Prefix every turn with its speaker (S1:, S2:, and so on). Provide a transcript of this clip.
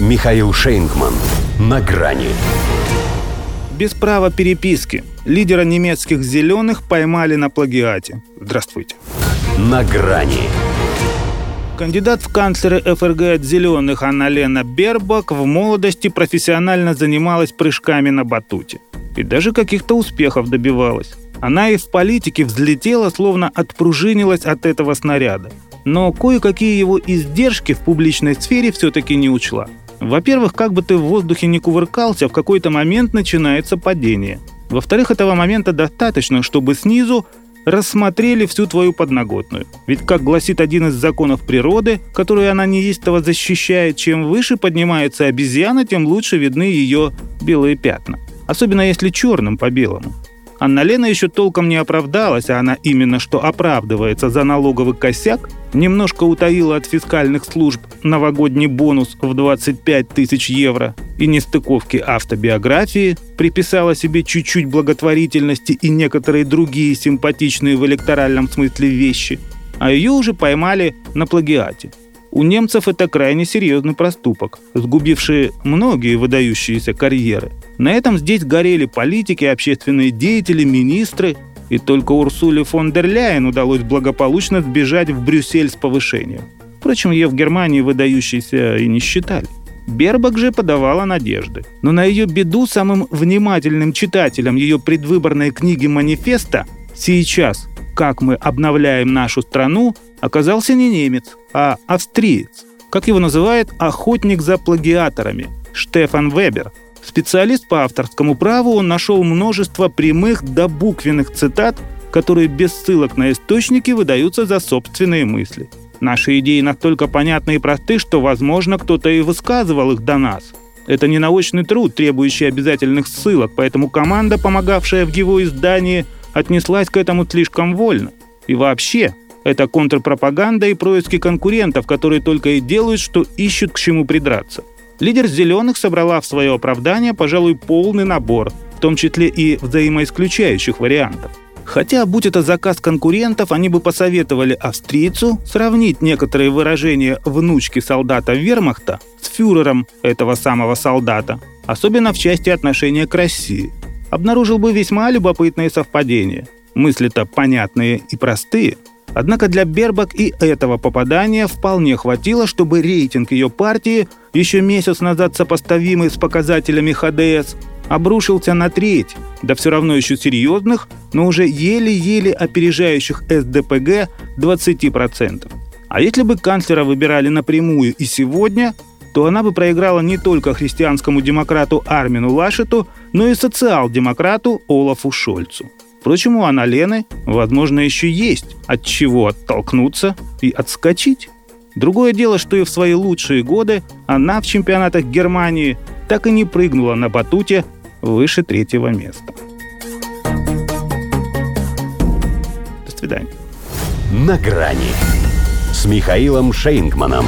S1: Михаил Шейнгман. На грани.
S2: Без права переписки. Лидера немецких «зеленых» поймали на плагиате. Здравствуйте.
S1: На грани.
S2: Кандидат в канцлеры ФРГ от «Зеленых» Анна-Лена Бербак в молодости профессионально занималась прыжками на батуте. И даже каких-то успехов добивалась. Она и в политике взлетела, словно отпружинилась от этого снаряда. Но кое-какие его издержки в публичной сфере все-таки не учла. Во-первых, как бы ты в воздухе не кувыркался, в какой-то момент начинается падение. Во-вторых, этого момента достаточно, чтобы снизу рассмотрели всю твою подноготную. Ведь, как гласит один из законов природы, которую она неистово защищает, чем выше поднимается обезьяна, тем лучше видны ее белые пятна. Особенно если черным по белому. Анна Лена еще толком не оправдалась, а она именно что оправдывается за налоговый косяк, немножко утаила от фискальных служб новогодний бонус в 25 тысяч евро. И нестыковки автобиографии, приписала себе чуть-чуть благотворительности и некоторые другие симпатичные в электоральном смысле вещи, а ее уже поймали на плагиате – у немцев это крайне серьезный проступок, сгубивший многие выдающиеся карьеры. На этом здесь горели политики, общественные деятели, министры, и только Урсуле фон дер Ляйен удалось благополучно сбежать в Брюссель с повышением. Впрочем, ее в Германии выдающейся и не считали. Бербак же подавала надежды. Но на ее беду самым внимательным читателям ее предвыборной книги «Манифеста» сейчас «Как мы обновляем нашу страну» оказался не немец, а австриец. Как его называет охотник за плагиаторами Штефан Вебер. Специалист по авторскому праву, он нашел множество прямых до буквенных цитат, которые без ссылок на источники выдаются за собственные мысли. Наши идеи настолько понятны и просты, что, возможно, кто-то и высказывал их до нас. Это не научный труд, требующий обязательных ссылок, поэтому команда, помогавшая в его издании, отнеслась к этому слишком вольно. И вообще, это контрпропаганда и происки конкурентов, которые только и делают, что ищут к чему придраться. Лидер «Зеленых» собрала в свое оправдание, пожалуй, полный набор, в том числе и взаимоисключающих вариантов. Хотя, будь это заказ конкурентов, они бы посоветовали австрийцу сравнить некоторые выражения внучки солдата вермахта с фюрером этого самого солдата, особенно в части отношения к России. Обнаружил бы весьма любопытные совпадения. Мысли-то понятные и простые – Однако для Бербак и этого попадания вполне хватило, чтобы рейтинг ее партии, еще месяц назад сопоставимый с показателями ХДС, обрушился на треть, да все равно еще серьезных, но уже еле-еле опережающих СДПГ 20%. А если бы канцлера выбирали напрямую и сегодня, то она бы проиграла не только христианскому демократу Армину Лашету, но и социал-демократу Олафу Шольцу. Впрочем, у Аналены, возможно, еще есть от чего оттолкнуться и отскочить. Другое дело, что и в свои лучшие годы она в чемпионатах Германии так и не прыгнула на батуте выше третьего места. До свидания.
S1: На грани с Михаилом Шейнгманом.